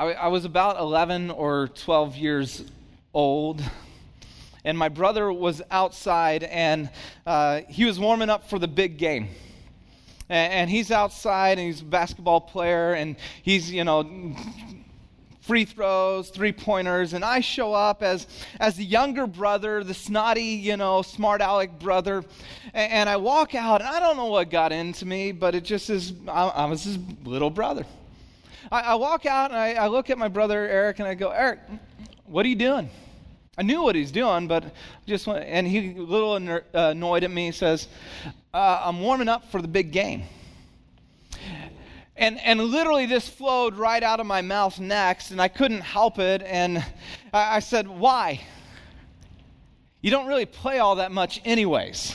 I, I was about 11 or 12 years old and my brother was outside and uh, he was warming up for the big game and, and he's outside and he's a basketball player and he's you know free throws, three pointers, and I show up as, as the younger brother, the snotty, you know, smart aleck brother, and, and I walk out, and I don't know what got into me, but it just is, I, I was his little brother. I, I walk out and I, I look at my brother Eric and I go, Eric, what are you doing? I knew what he's doing, but just went, and he a little uh, annoyed at me. He says, uh, "I'm warming up for the big game." And, and literally, this flowed right out of my mouth next, and I couldn't help it. And I, I said, Why? You don't really play all that much, anyways.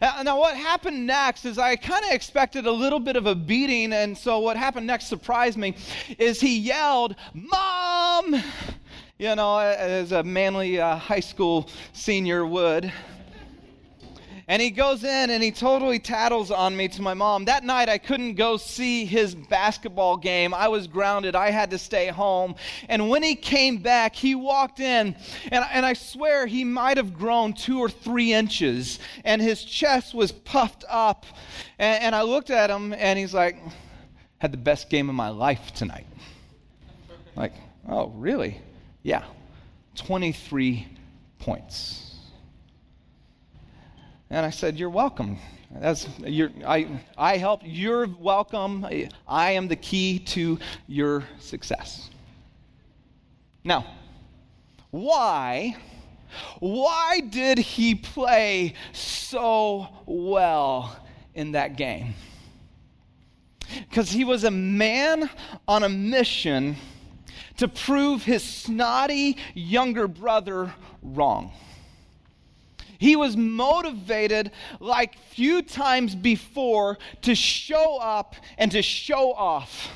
Now, what happened next is I kind of expected a little bit of a beating, and so what happened next surprised me. Is he yelled, "Mom!" You know, as a manly uh, high school senior would. And he goes in and he totally tattles on me to my mom. That night, I couldn't go see his basketball game. I was grounded. I had to stay home. And when he came back, he walked in, and, and I swear he might have grown two or three inches, and his chest was puffed up. And, and I looked at him, and he's like, had the best game of my life tonight. Like, oh, really? Yeah, 23 points. And I said, You're welcome. That's, you're, I, I help. You're welcome. I am the key to your success. Now, why? Why did he play so well in that game? Because he was a man on a mission to prove his snotty younger brother wrong. He was motivated like few times before to show up and to show off.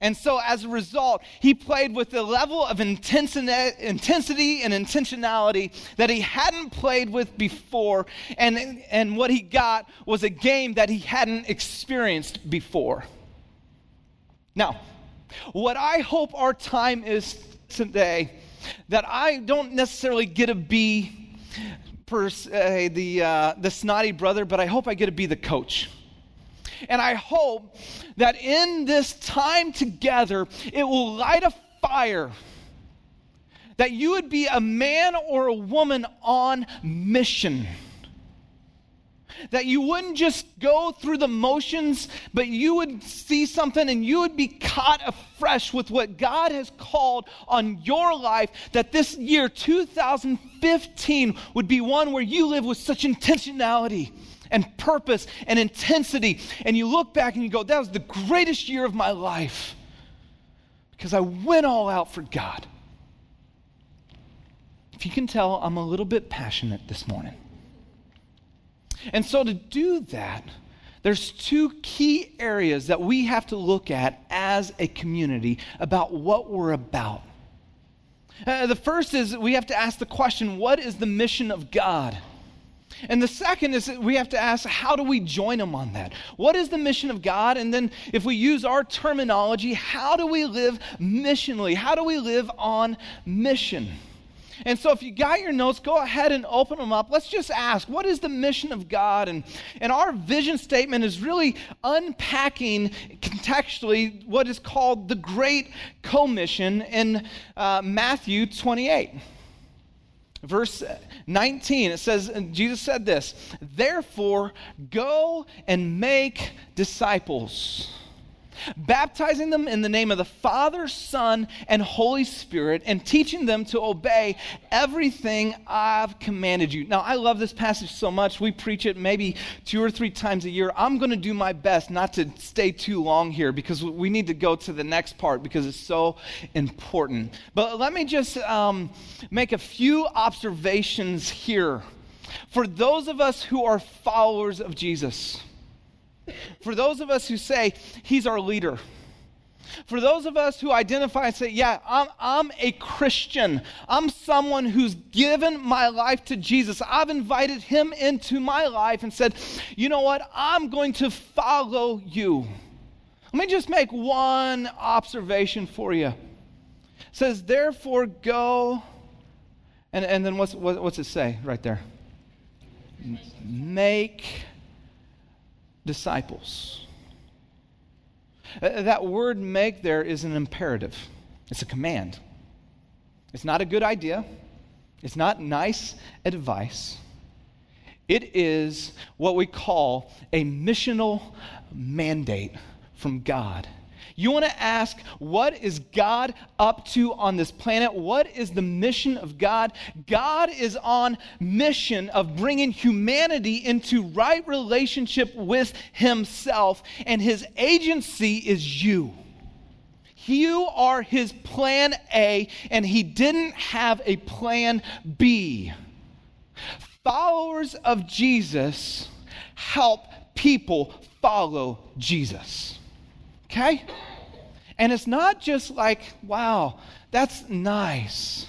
And so, as a result, he played with a level of intensity and intentionality that he hadn't played with before. And, and what he got was a game that he hadn't experienced before. Now, what I hope our time is today, that I don't necessarily get to be per se the, uh, the snotty brother, but I hope I get to be the coach. And I hope that in this time together, it will light a fire. That you would be a man or a woman on mission that you wouldn't just go through the motions, but you would see something and you would be caught afresh with what God has called on your life. That this year, 2015, would be one where you live with such intentionality and purpose and intensity. And you look back and you go, that was the greatest year of my life because I went all out for God. If you can tell, I'm a little bit passionate this morning. And so, to do that, there's two key areas that we have to look at as a community about what we're about. Uh, the first is we have to ask the question what is the mission of God? And the second is we have to ask how do we join Him on that? What is the mission of God? And then, if we use our terminology, how do we live missionally? How do we live on mission? And so, if you got your notes, go ahead and open them up. Let's just ask, what is the mission of God? And, and our vision statement is really unpacking contextually what is called the Great Commission in uh, Matthew 28. Verse 19, it says, Jesus said this, therefore go and make disciples baptizing them in the name of the Father, Son, and Holy Spirit, and teaching them to obey everything I've commanded you. Now, I love this passage so much. We preach it maybe two or three times a year. I'm going to do my best not to stay too long here because we need to go to the next part because it's so important. But let me just um, make a few observations here. For those of us who are followers of Jesus, for those of us who say, He's our leader. For those of us who identify and say, Yeah, I'm, I'm a Christian. I'm someone who's given my life to Jesus. I've invited Him into my life and said, You know what? I'm going to follow you. Let me just make one observation for you. It says, therefore go, and, and then what's, what, what's it say right there? Make disciples. Uh, that word make there is an imperative, it's a command. It's not a good idea, it's not nice advice. It is what we call a missional mandate from God. You want to ask, what is God up to on this planet? What is the mission of God? God is on mission of bringing humanity into right relationship with himself, and his agency is you. You are his plan A, and he didn't have a plan B. Followers of Jesus help people follow Jesus. Okay? And it's not just like, wow, that's nice.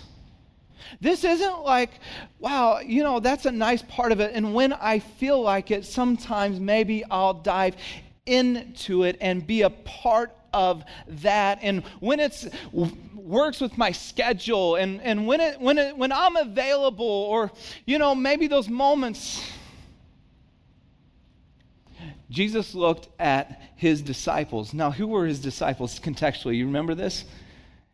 This isn't like, wow, you know, that's a nice part of it. And when I feel like it, sometimes maybe I'll dive into it and be a part of that. And when it works with my schedule and, and when, it, when, it, when I'm available, or, you know, maybe those moments Jesus looked at his disciples. Now, who were his disciples contextually? You remember this?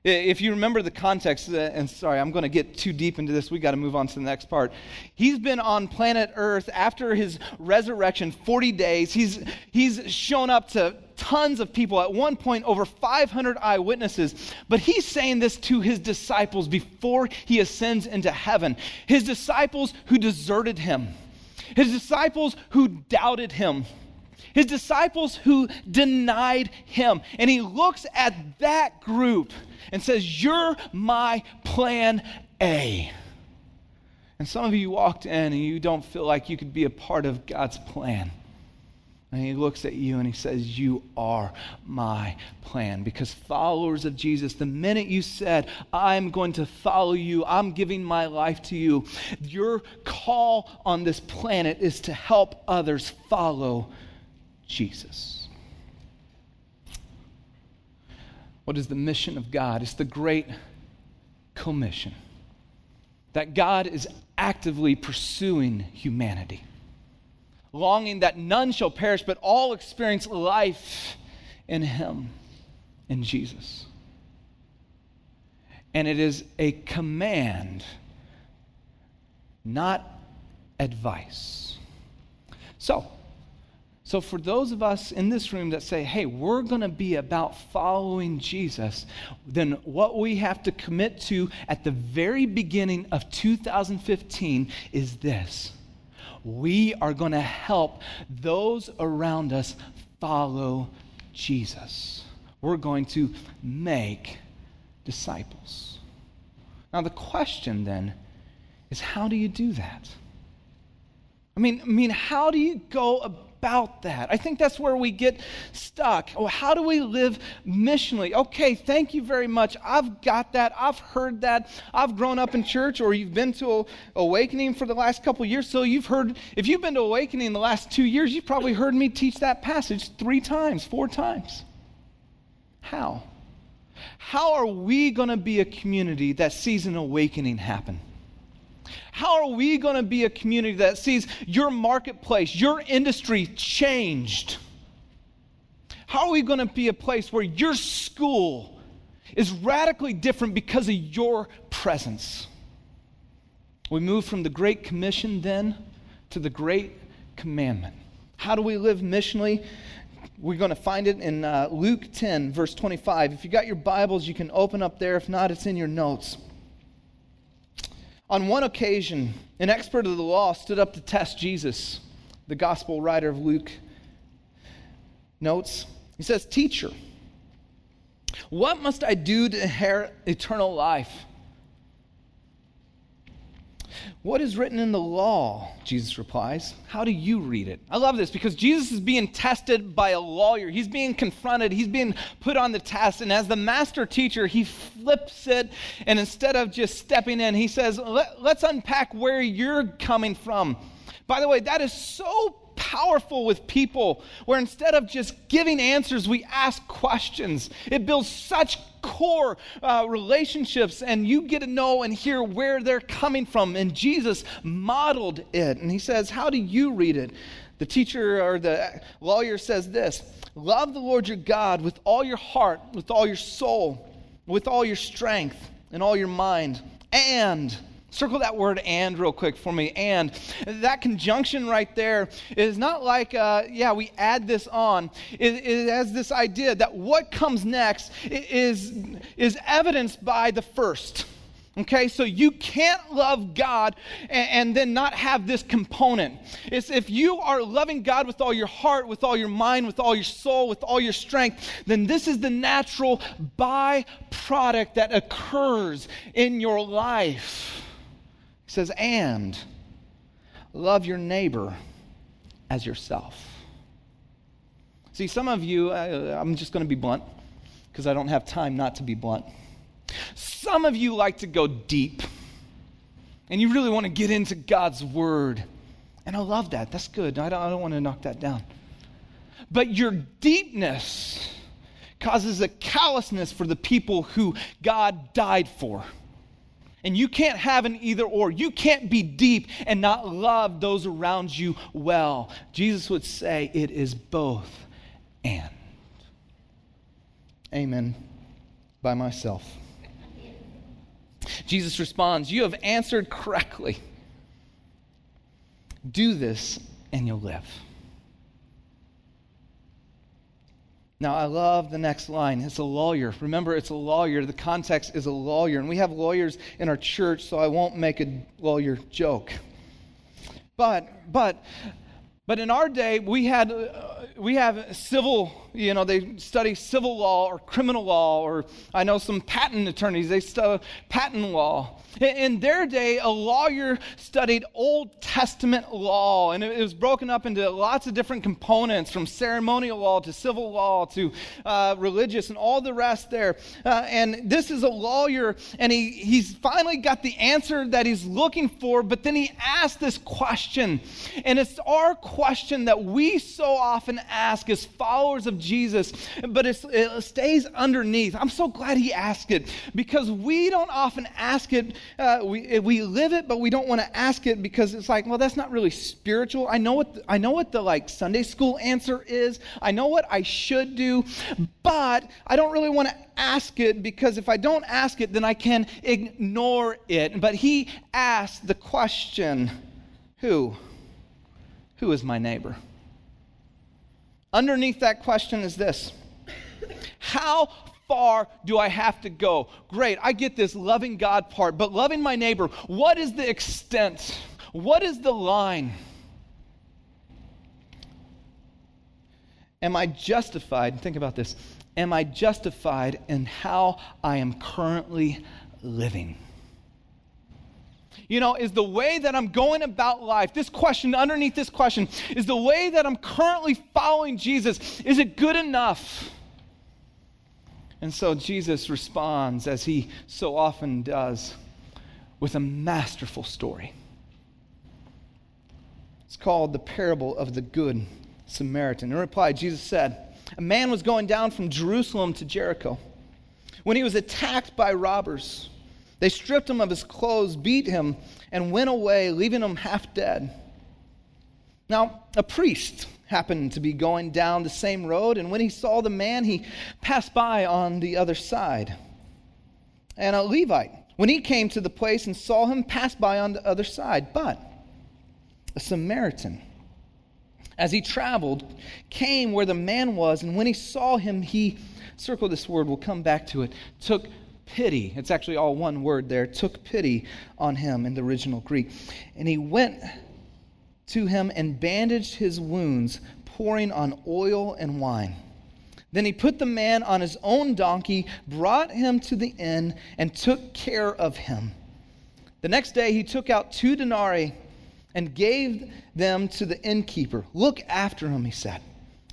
If you remember the context, uh, and sorry, I'm going to get too deep into this. We got to move on to the next part. He's been on planet Earth after his resurrection 40 days. He's, he's shown up to tons of people. At one point, over 500 eyewitnesses. But he's saying this to his disciples before he ascends into heaven. His disciples who deserted him, his disciples who doubted him his disciples who denied him. And he looks at that group and says, You're my plan A. And some of you walked in and you don't feel like you could be a part of God's plan. And he looks at you and he says, You are my plan. Because followers of Jesus, the minute you said, I'm going to follow you, I'm giving my life to you, your call on this planet is to help others follow Jesus. What is the mission of God? It's the great commission that God is actively pursuing humanity, longing that none shall perish, but all experience life in Him, in Jesus. And it is a command, not advice. So, so, for those of us in this room that say, hey, we're going to be about following Jesus, then what we have to commit to at the very beginning of 2015 is this we are going to help those around us follow Jesus. We're going to make disciples. Now, the question then is how do you do that? I mean, I mean, how do you go about about that. I think that's where we get stuck. Oh, how do we live missionally? Okay, thank you very much. I've got that. I've heard that. I've grown up in church, or you've been to Awakening for the last couple years. So you've heard, if you've been to Awakening the last two years, you've probably heard me teach that passage three times, four times. How? How are we going to be a community that sees an awakening happen? How are we going to be a community that sees your marketplace, your industry changed? How are we going to be a place where your school is radically different because of your presence? We move from the Great Commission then to the Great Commandment. How do we live missionally? We're going to find it in uh, Luke 10, verse 25. If you got your Bibles, you can open up there. If not, it's in your notes. On one occasion, an expert of the law stood up to test Jesus. The gospel writer of Luke notes, he says, Teacher, what must I do to inherit eternal life? What is written in the law? Jesus replies. How do you read it? I love this because Jesus is being tested by a lawyer. He's being confronted, he's being put on the test. And as the master teacher, he flips it. And instead of just stepping in, he says, Let, us unpack where you're coming from. By the way, that is so powerful with people where instead of just giving answers, we ask questions. It builds such core uh, relationships, and you get to know and hear where they're coming from. And Jesus modeled it. And he says, How do you read it? The teacher or the lawyer says this Love the Lord your God with all your heart, with all your soul, with all your strength, and all your mind. And Circle that word and real quick for me. And that conjunction right there is not like, uh, yeah, we add this on. It, it, has this idea that what comes next is, is evidenced by the first. Okay, so you can't love God and, and, then not have this component. It's if you are loving God with all your heart, with all your mind, with all your soul, with all your strength, then this is the natural byproduct that occurs in your life. Says, and love your neighbor as yourself. See, some of you, uh, I'm just going to be blunt because I don't have time not to be blunt. Some of you like to go deep and you really want to get into God's word. And I love that. That's good. I don't, I don't want to knock that down. But your deepness causes a callousness for the people who God died for. And you can't have an either or. You can't be deep and not love those around you well. Jesus would say it is both and. Amen. By myself. Jesus responds, You have answered correctly. Do this and you'll live. Now, I love the next line. It's a lawyer. Remember, it's a lawyer. The context is a lawyer. And we have lawyers in our church, so I won't make a lawyer joke. But, but, but in our day, we had, uh, we have civil you know, they study civil law or criminal law, or I know some patent attorneys, they study patent law. In their day, a lawyer studied Old Testament law, and it was broken up into lots of different components from ceremonial law to civil law to uh, religious and all the rest there. Uh, and this is a lawyer, and he, he's finally got the answer that he's looking for, but then he asked this question. And it's our question that we so often ask as followers of Jesus, but it stays underneath. I'm so glad he asked it because we don't often ask it. Uh, we, we live it, but we don't want to ask it because it's like, well, that's not really spiritual. I know what I know what the like Sunday school answer is. I know what I should do, but I don't really want to ask it because if I don't ask it, then I can ignore it. But he asked the question, who? Who is my neighbor? Underneath that question is this How far do I have to go? Great, I get this loving God part, but loving my neighbor, what is the extent? What is the line? Am I justified? Think about this. Am I justified in how I am currently living? You know, is the way that I'm going about life, this question, underneath this question, is the way that I'm currently following Jesus, is it good enough? And so Jesus responds, as he so often does, with a masterful story. It's called the parable of the Good Samaritan. In reply, Jesus said, A man was going down from Jerusalem to Jericho when he was attacked by robbers. They stripped him of his clothes, beat him, and went away, leaving him half dead. Now, a priest happened to be going down the same road, and when he saw the man, he passed by on the other side. And a Levite, when he came to the place and saw him, passed by on the other side. But a Samaritan, as he traveled, came where the man was, and when he saw him, he, circle this word, we'll come back to it, took pity. It's actually all one word there. Took pity on him in the original Greek. And he went to him and bandaged his wounds, pouring on oil and wine. Then he put the man on his own donkey, brought him to the inn, and took care of him. The next day he took out two denarii and gave them to the innkeeper. Look after him, he said.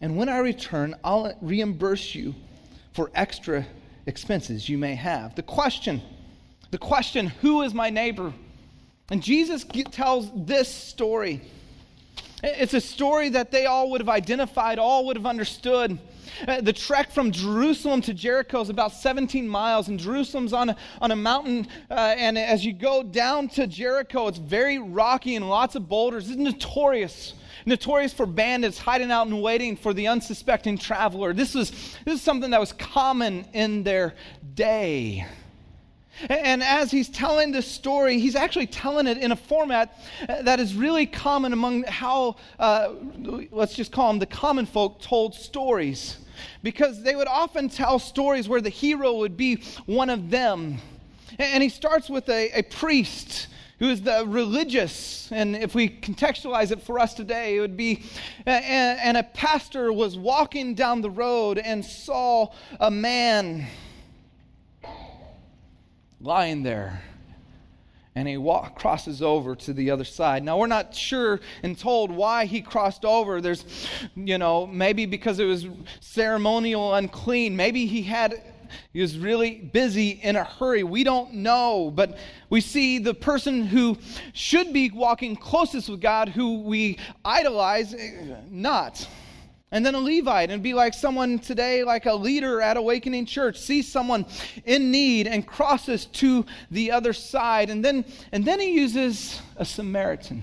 And when I return, I'll reimburse you for extra expenses you may have. The question, the question, who is my neighbor? And Jesus tells this story. It's a story that they all would have identified, all would have understood. Uh, the trek from Jerusalem to Jericho is about 17 miles, and Jerusalem's on a, on a mountain. Uh, and as you go down to Jericho, it's very rocky and lots of boulders. It's notorious notorious for bandits hiding out and waiting for the unsuspecting traveler. This was this is something that was common in their day. And as he's telling this story, he's actually telling it in a format that is really common among how, uh, let's just call them the common folk, told stories. Because they would often tell stories where the hero would be one of them. And he starts with a, a priest who is the religious, and if we contextualize it for us today, it would be, and, a pastor was walking down the road and saw a man lying there. And he walk, crosses over to the other side. Now, we're not sure and told why he crossed over. There's, you know, maybe because it was ceremonial unclean. Maybe he had he was really busy in a hurry. We don't know, but we see the person who should be walking closest with God, who we idolize, eh, not. And then a Levite, and be like someone today, like a leader at Awakening Church, sees someone in need and crosses to the other side. And then, and then he uses a Samaritan.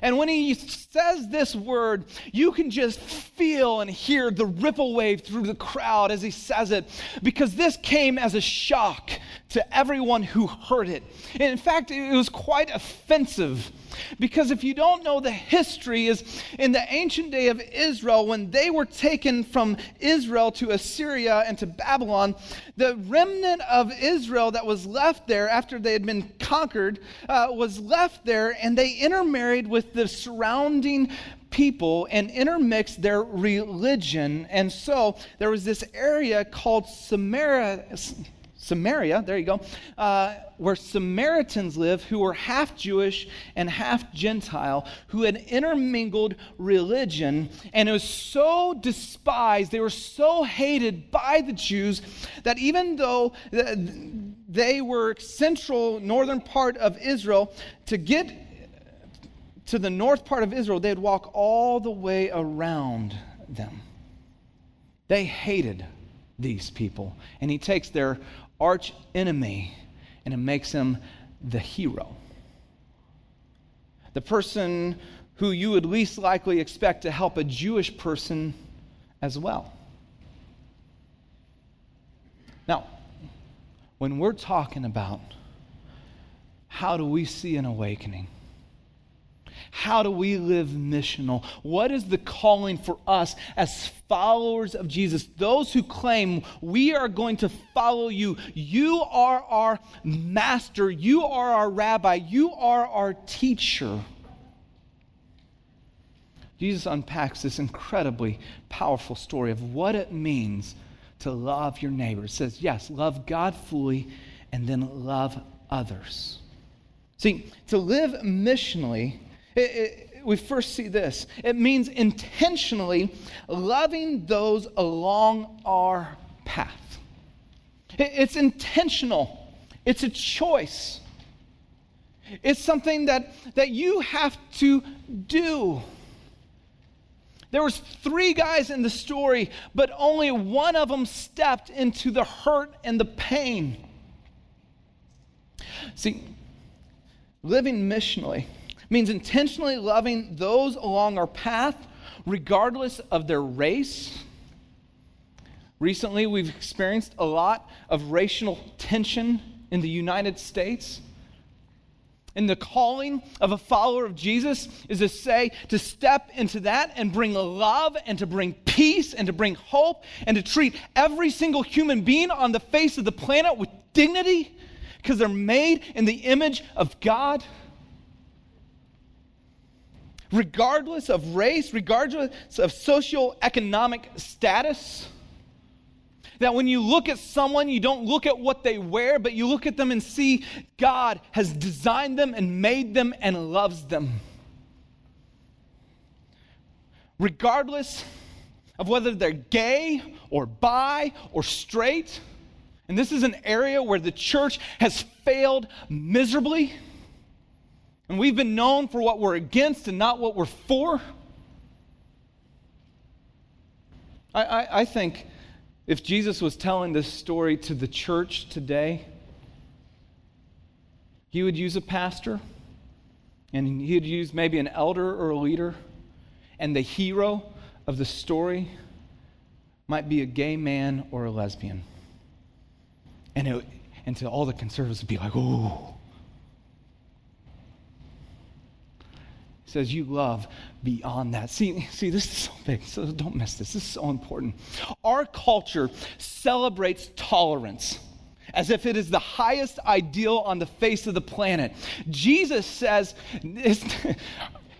And when he says this word, you can just feel and hear the ripple wave through the crowd as he says it, because this came as a shock to everyone who heard it. And in fact, it was quite offensive because if you don't know the history is in the ancient day of Israel when they were taken from Israel to Assyria and to Babylon, the remnant of Israel that was left there after they had been conquered uh, was left there and they intermarried with the surrounding people and intermixed their religion. And so there was this area called Samaria Samaria, there you go, uh, where Samaritans live who were half Jewish and half Gentile, who had intermingled religion. And it was so despised, they were so hated by the Jews that even though they were central northern part of Israel, to get to the north part of Israel, they'd walk all the way around them. They hated these people. And he takes their arch enemy and it makes him the hero. The person who you would least likely expect to help a Jewish person as well. Now, when we're talking about how do we see an awakening? How do we live missional? What is the calling for us as followers of Jesus? Those who claim we are going to follow you. You are our master. You are our rabbi. You are our teacher. Jesus unpacks this incredibly powerful story of what it means to love your neighbor. It says, yes, love God fully and then love others. See, to live missionally it, it, we first see this it means intentionally loving those along our path. It, it's intentional, it's a choice. It's something that, that you have to do. There was three guys in the story, but only one of them stepped into the hurt and the pain. See, living missionally means intentionally loving those along our path, regardless of their race. Recently, we've experienced a lot of racial tension in the United States. And the calling of a follower of Jesus is to say, to step into that and bring love and to bring peace and to bring hope and to treat every single human being on the face of the planet with dignity because they're made in the image of God regardless of race, regardless of socioeconomic status. That when you look at someone, you don't look at what they wear, but you look at them and see God has designed them and made them and loves them. Regardless of whether they're gay or bi or straight, and this is an area where the church has failed miserably And we've been known for what we're against and not what we're for. I, I, I think if Jesus was telling this story to the church today, he would use a pastor and he'd use maybe an elder or a leader, and the hero of the story might be a gay man or a lesbian. And, it, and to all the conservatives would be like, oh. Says, You love beyond that. See, see, this is so big, so don't miss this. This is so important. Our culture celebrates tolerance as if it is the highest ideal on the face of the planet. Jesus says,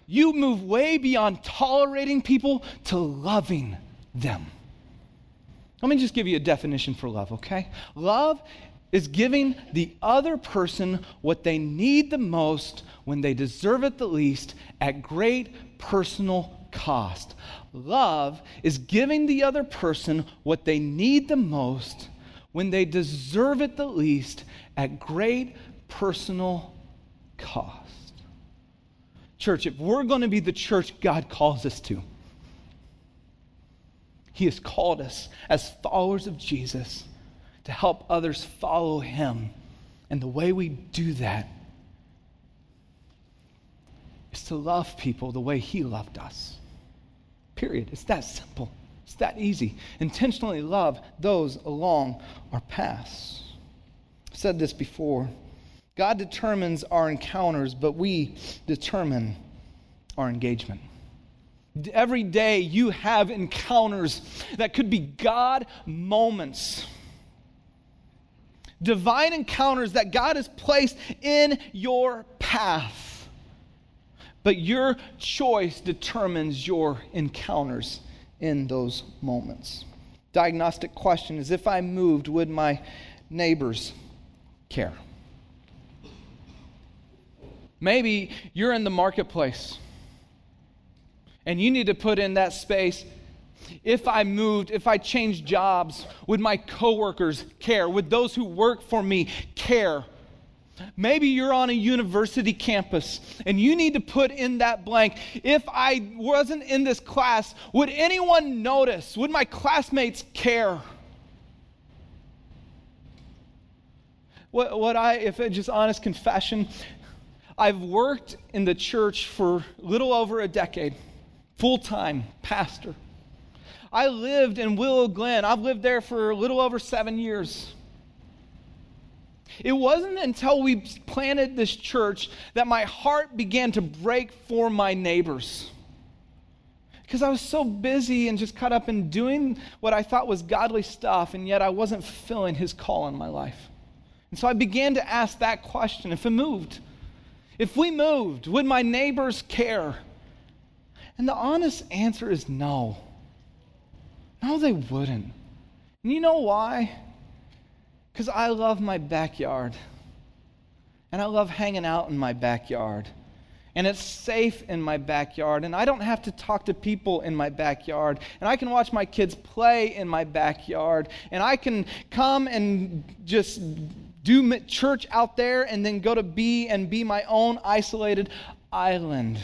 You move way beyond tolerating people to loving them. Let me just give you a definition for love, okay? Love is giving the other person what they need the most when they deserve it the least at great personal cost. Love is giving the other person what they need the most when they deserve it the least at great personal cost. Church, if we're going to be the church God calls us to, He has called us as followers of Jesus to help others follow Him. And the way we do that is to love people the way He loved us. Period. It's that simple. It's that easy. Intentionally love those along our paths. I've said this before. God determines our encounters, but we determine our engagement. Every day you have encounters that could be God moments. Divine encounters that God has placed in your path. But your choice determines your encounters in those moments. Diagnostic question is if I moved, would my neighbors care? Maybe you're in the marketplace and you need to put in that space. If I moved, if I changed jobs, would my coworkers care? Would those who work for me care? Maybe you're on a university campus and you need to put in that blank. If I wasn't in this class, would anyone notice? Would my classmates care? What, what I, if it's just honest confession, I've worked in the church for little over a decade, full time pastor. I lived in Willow Glen. I've lived there for a little over seven years. It wasn't until we planted this church that my heart began to break for my neighbors. Because I was so busy and just caught up in doing what I thought was godly stuff, and yet I wasn't fulfilling his call in my life. And so I began to ask that question if it moved, if we moved, would my neighbors care? And the honest answer is no. No, they wouldn't. And you know why? Because I love my backyard. And I love hanging out in my backyard. And it's safe in my backyard. And I don't have to talk to people in my backyard. And I can watch my kids play in my backyard. And I can come and just do church out there and then go to be and be my own isolated island.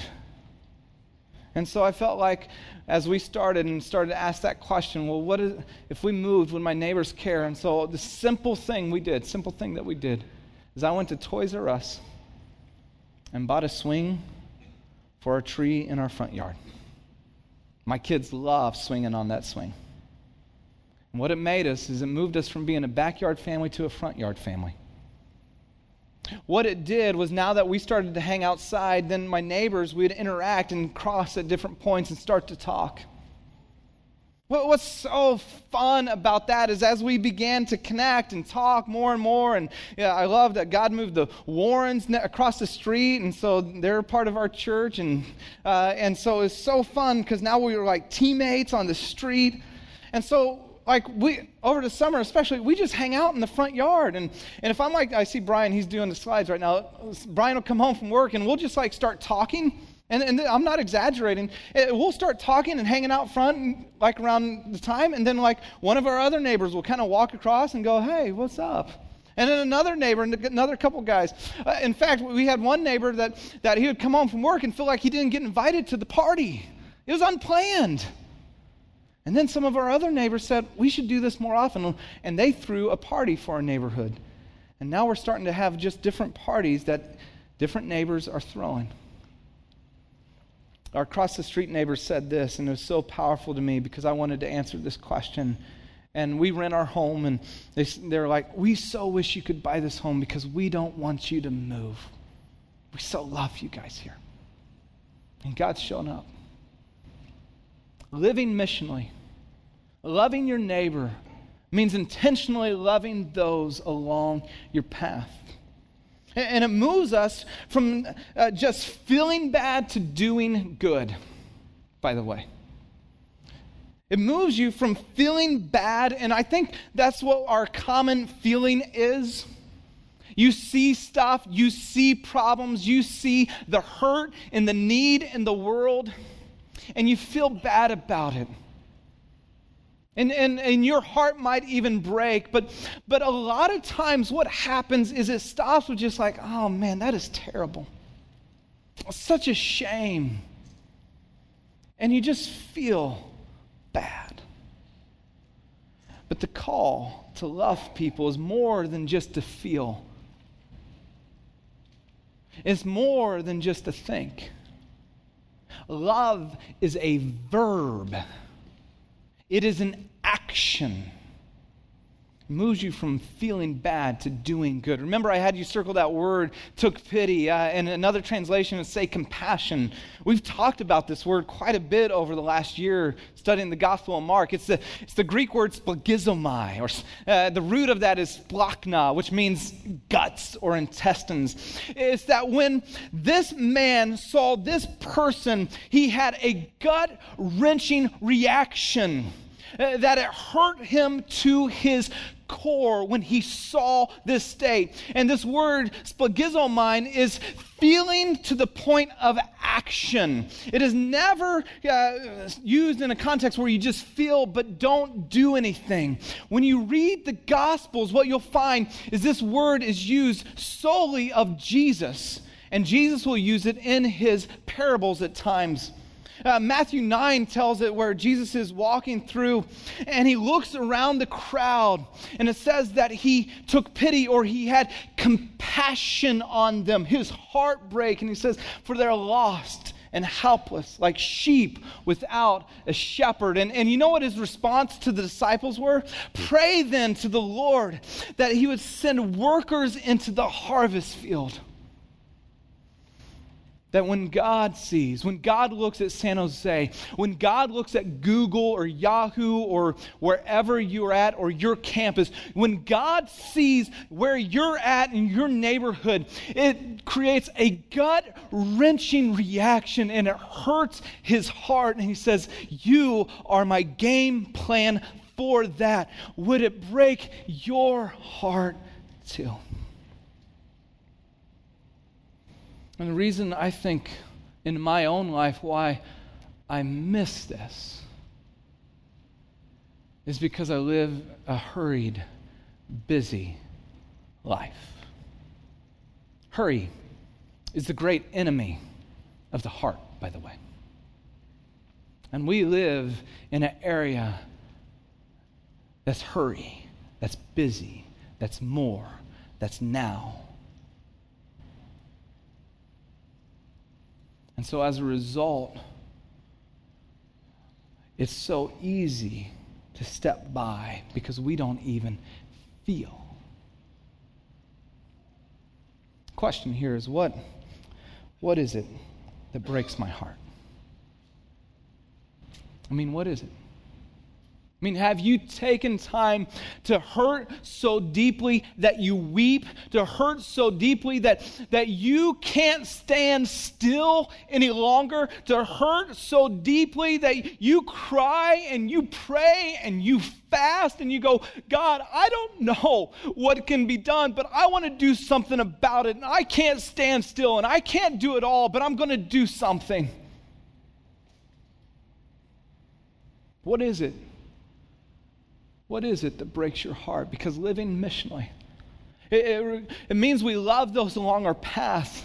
And so I felt like as we started and started to ask that question, well, what is, if we moved, would my neighbors care? And so the simple thing we did, simple thing that we did, is I went to Toys R Us and bought a swing for a tree in our front yard. My kids love swinging on that swing. And what it made us is it moved us from being a backyard family to a front yard family. What it did was now that we started to hang outside, then my neighbors, we'd interact and cross at different points and start to talk. What's so fun about that is as we began to connect and talk more and more, and yeah, I love that God moved the Warrens across the street, and so they're part of our church, and uh, and so it's so fun because now we were like teammates on the street, and so like we over the summer especially we just hang out in the front yard and and if i'm like i see brian he's doing the slides right now brian will come home from work and we'll just like start talking and, and i'm not exaggerating eh, we'll start talking and hanging out front like around the time and then like one of our other neighbors will kind of walk across and go hey what's up And then another neighbor, and another couple guys. Uh, in fact, we had one neighbor that, that he would come home from work and feel like he didn't get invited to the party. It was unplanned. And then some of our other neighbors said, we should do this more often. And they threw a party for our neighborhood. And now we're starting to have just different parties that different neighbors are throwing. Our across the street neighbor said this, and it was so powerful to me because I wanted to answer this question and we rent our home and they, they're like we so wish you could buy this home because we don't want you to move we so love you guys here and god's shown up living missionally loving your neighbor means intentionally loving those along your path and it moves us from uh, just feeling bad to doing good by the way it moves you from feeling bad, and I think that's what our common feeling is. You see stuff, you see problems, you see the hurt and the need in the world, and you feel bad about it. And, and, and your heart might even break, but, but a lot of times what happens is it stops with just like, oh man, that is terrible. Such a shame. And you just feel bad. But the call to love people is more than just to feel, it's more than just to think. Love is a verb, it is an action moves you from feeling bad to doing good. Remember, I had you circle that word, took pity. Uh, and another translation would say compassion. We've talked about this word quite a bit over the last year studying the Gospel of Mark. It's the, it's the Greek word splanchnizomai, or uh, the root of that is splanchna, which means guts or intestines. It's that when this man saw this person, he had a gut wrenching reaction. Uh, that it hurt him to his core when he saw this state. And this word, splanchnizomai, is feeling to the point of action. It is never uh, used in a context where you just feel but don't do anything. When you read the Gospels, what you'll find is this word is used solely of Jesus. And Jesus will use it in his parables at times. Uh, Matthew 9 tells it where Jesus is walking through and he looks around the crowd and it says that he took pity or he had compassion on them, his heart break. And he says, For they're lost and helpless, like sheep without a shepherd. And, and you know what his response to the disciples were? Pray then to the Lord that he would send workers into the harvest field that when God sees, when God looks at San Jose, when God looks at Google or Yahoo or wherever you're at or your campus, when God sees where you're at in your neighborhood, it creates a gut wrenching reaction and it hurts his heart. And he says, You are my game plan for that. Would it break your heart too? And the reason I think in my own life why I miss this is because I live a hurried, busy life. Hurry is the great enemy of the heart, by the way. And we live in an area that's hurry, that's busy, that's more, that's now. And so as a result, it's so easy to step by because we don't even feel. Question here is what, what is it that breaks my heart? I mean, what is it? I mean, have you taken time to hurt so deeply that you weep, to hurt so deeply that, that you can't stand still any longer, to hurt so deeply that you cry and you pray and you fast and you go, God, I don't know what can be done, but I want to do something about it. And I can't stand still and I can't do it all, but I'm going to do something. What is it? What is it that breaks your heart? Because living missionally, It, it, it means we love those along our path.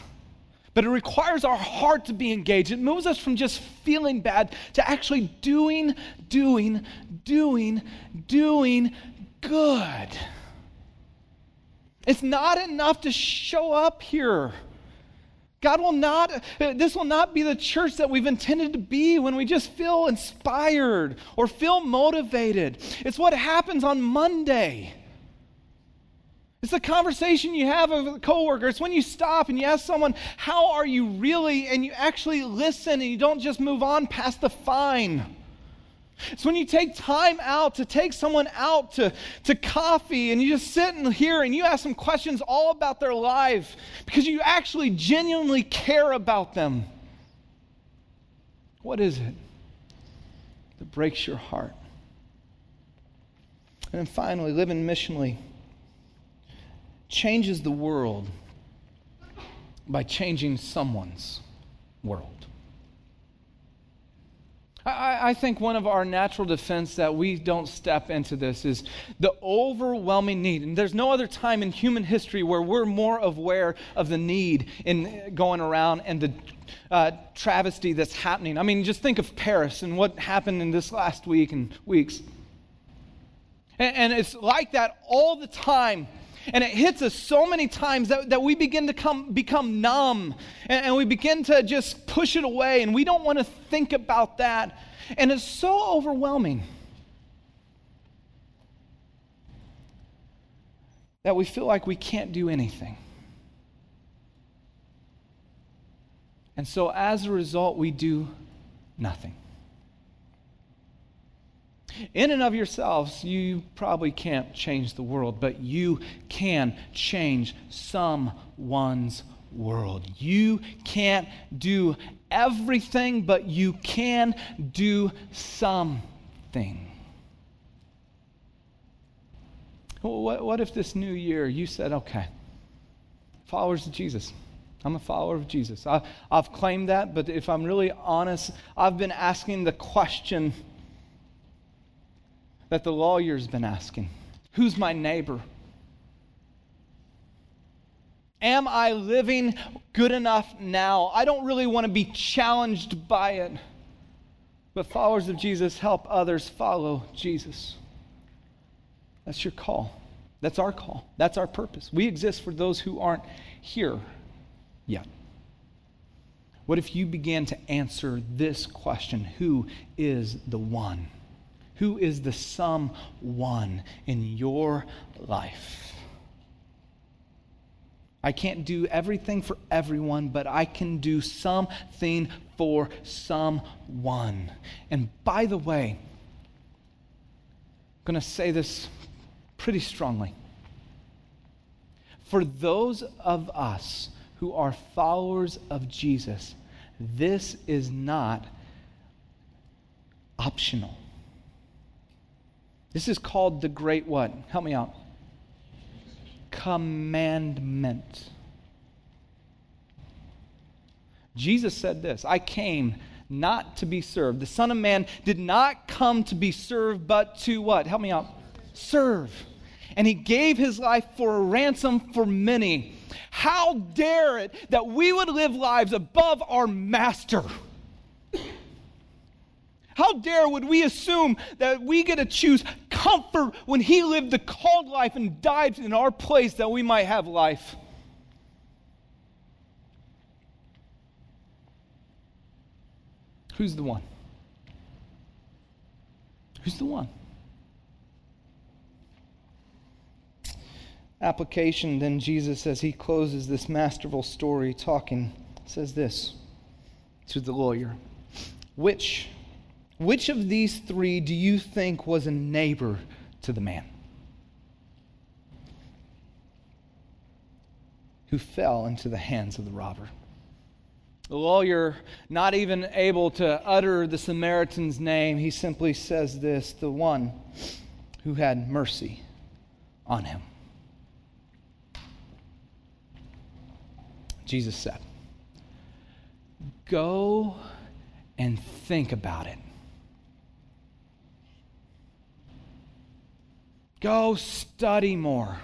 But it requires our heart to be engaged. It moves us from just feeling bad to actually doing, doing, doing, doing good. It's not enough to show up here. God will not, uh, this will not be the church that we've intended to be when we just feel inspired or feel motivated. It's what happens on Monday. It's the conversation you have with a coworker. It's when you stop and you ask someone, How are you really? And you actually listen and you don't just move on past the fine. It's when you take time out to take someone out to, to coffee and you just sit and hear and you ask them questions all about their life because you actually genuinely care about them. What is it that breaks your heart? And then finally, living missionally changes the world by changing someone's world. I, I, think one of our natural defense that we don't step into this is the overwhelming need. And there's no other time in human history where we're more aware of the need in going around and the uh, travesty that's happening. I mean, just think of Paris and what happened in this last week and weeks. and, and it's like that all the time and it hits us so many times that, that we begin to come, become numb and, and we begin to just push it away and we don't want to think about that. And it's so overwhelming that we feel like we can't do anything. And so as a result, we do nothing. In and of yourselves, you probably can't change the world, but you can change someone's world. You can't do everything, but you can do something. What, what if this new year you said, okay, followers of Jesus, I'm a follower of Jesus. I, I've claimed that, but if I'm really honest, I've been asking the question that the lawyer's been asking Who's my neighbor? Am I living good enough now? I don't really want to be challenged by it. But followers of Jesus help others follow Jesus. That's your call. That's our call. That's our purpose. We exist for those who aren't here yet. What if you began to answer this question Who is the one? Who is the someone in your life? I can't do everything for everyone, but I can do something for someone. And by the way, I'm going to say this pretty strongly. For those of us who are followers of Jesus, this is not optional. This is called the great what? Help me out. Commandment. Jesus said this I came not to be served. The Son of Man did not come to be served, but to what? Help me out. Serve. And he gave his life for a ransom for many. How dare it that we would live lives above our master? How dare would we assume that we get to choose comfort when he lived the called life and died in our place that we might have life? Who's the one? Who's the one? Application, then Jesus, as he closes this masterful story talking, says this to the lawyer Which which of these three do you think was a neighbor to the man who fell into the hands of the robber? The lawyer, not even able to utter the Samaritan's name, he simply says this the one who had mercy on him. Jesus said, Go and think about it. Go study more.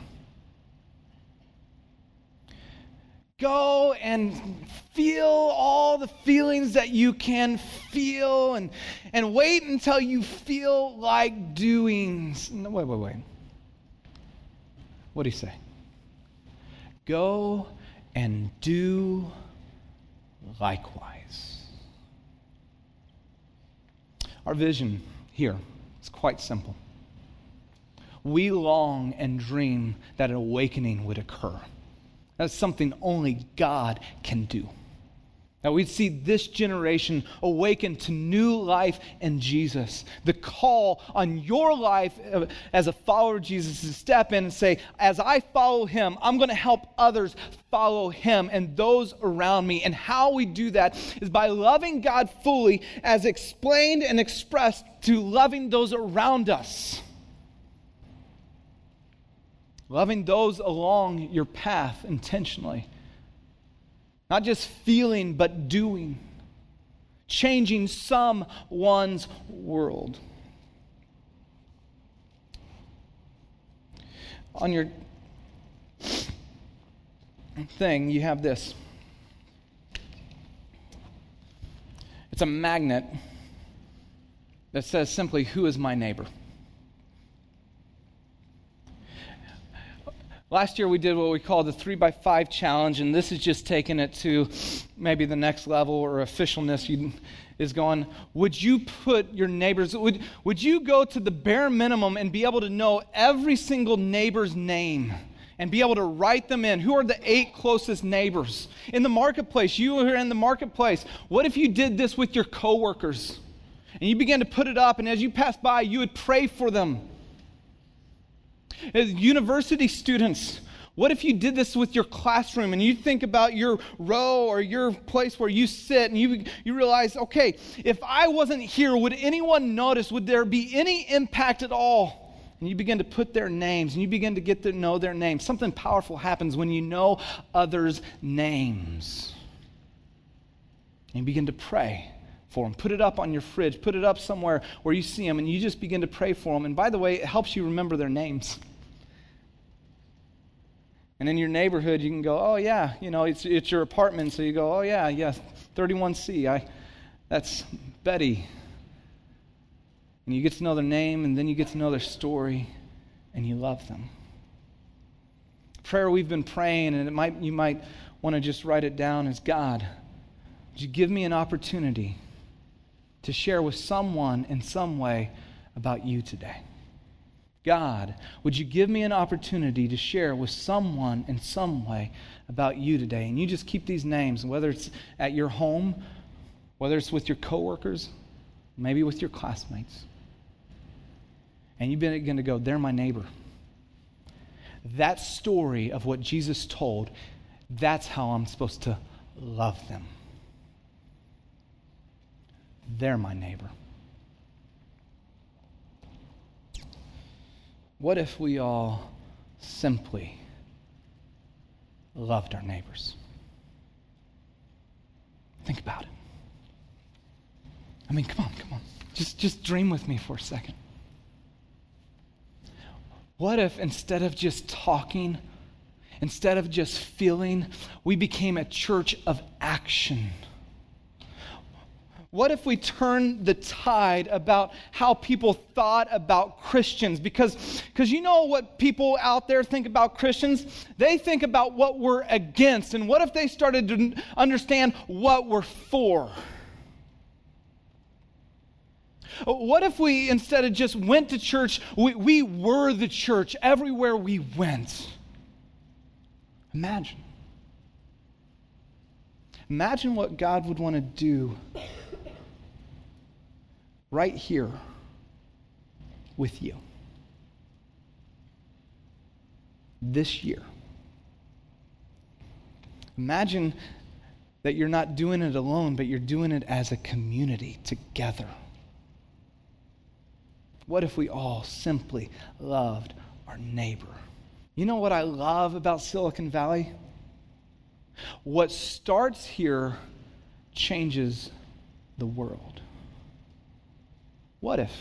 Go and feel all the feelings that you can feel and, and wait until you feel like doing. No, wait, wait, wait. What do you say? Go and do likewise. Our vision here is quite simple. We long and dream that an awakening would occur. That's something only God can do. That we'd see this generation awaken to new life in Jesus. The call on your life uh, as a follower of Jesus to step in and say, as I follow him, I'm going to help others follow him and those around me. And how we do that is by loving God fully, as explained and expressed to loving those around us loving those along your path intentionally. Not just feeling, but doing. Changing someone's world. On your thing, you have this. It's a magnet that says simply, Who is my neighbor? Last year we did what we call the three by five challenge, and this is just taking it to maybe the next level or officialness is going, would you put your neighbors, would, would you go to the bare minimum and be able to know every single neighbor's name? and be able to write them in. Who are the eight closest neighbors? In the marketplace, you are in the marketplace. What if you did this with your coworkers? And you began to put it up, and as you pass by, you would pray for them. As university students, what if you did this with your classroom and you think about your row or your place where you sit and you, you realize, okay, if I wasn't here, would anyone notice? Would there be any impact at all? And you begin to put their names and you begin to get to know their names. Something powerful happens when you know others' names. And you begin to pray for them. Put it up on your fridge, put it up somewhere where you see them, and you just begin to pray for them. And by the way, it helps you remember their names. And in your neighborhood, you can go, oh, yeah, you know, it's, it's your apartment. So you go, oh, yeah, yeah, 31C. I, that's Betty. And you get to know their name, and then you get to know their story, and you love them. Prayer we've been praying, and it might, you might want to just write it down as God, would you give me an opportunity to share with someone in some way about you today? God, would you give me an opportunity to share with someone in some way about you today? And you just keep these names, whether it's at your home, whether it's with your coworkers, maybe with your classmates. And you begin to go, they're my neighbor. That story of what Jesus told, that's how I'm supposed to love them. They're my neighbor. What if we all simply loved our neighbors? Think about it. I mean, come on, come on. Just, just dream with me for a second. What if instead of just talking, instead of just feeling, we became a church of action? What if we turn the tide about how people thought about Christians? Because you know what people out there think about Christians? They think about what we're against. And what if they started to understand what we're for? What if we, instead of just went to church, we, we were the church everywhere we went? Imagine. Imagine what God would want to do right here with you this year. Imagine that you're not doing it alone, but you're doing it as a community together. What if we all simply loved our neighbor? You know what I love about Silicon Valley? What starts here changes the world. What if?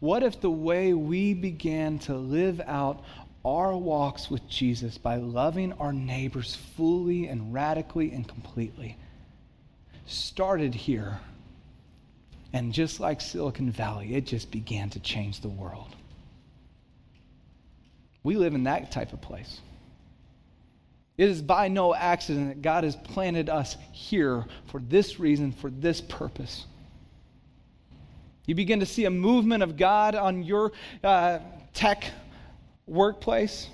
What if the way we began to live out our walks with Jesus by loving our neighbors fully and radically and completely started here. And just like Silicon Valley, it just began to change the world. We live in that type of place. It is by no accident that God has planted us here for this reason, for this purpose. You begin to see a movement of God on your uh, tech workplace,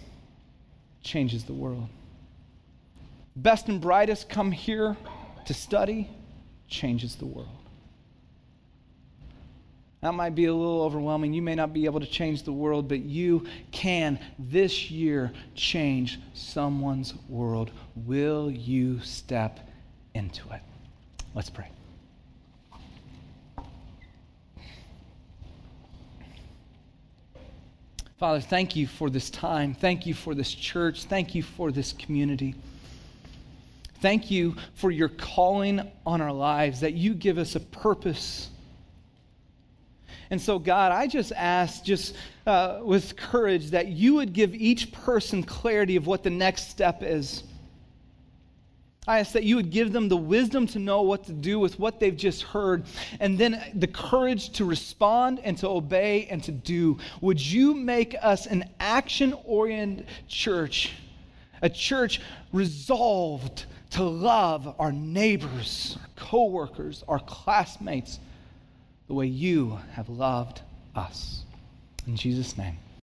changes the world. Best and brightest come here to study, changes the world. That might be a little overwhelming. You may not be able to change the world, but you can this year change someone's world. Will you step into it? Let's pray. Father, thank you for this time. Thank you for this church. Thank you for this community. Thank you for your calling on our lives, that you give us a purpose and so, God, I just ask, just uh, with courage, that you would give each person clarity of what the next step is. I ask that you would give them the wisdom to know what to do with what they've just heard, and then the courage to respond and to obey and to do. Would you make us an action oriented church, a church resolved to love our neighbors, our coworkers, our classmates? the way you have loved us. In Jesus' name.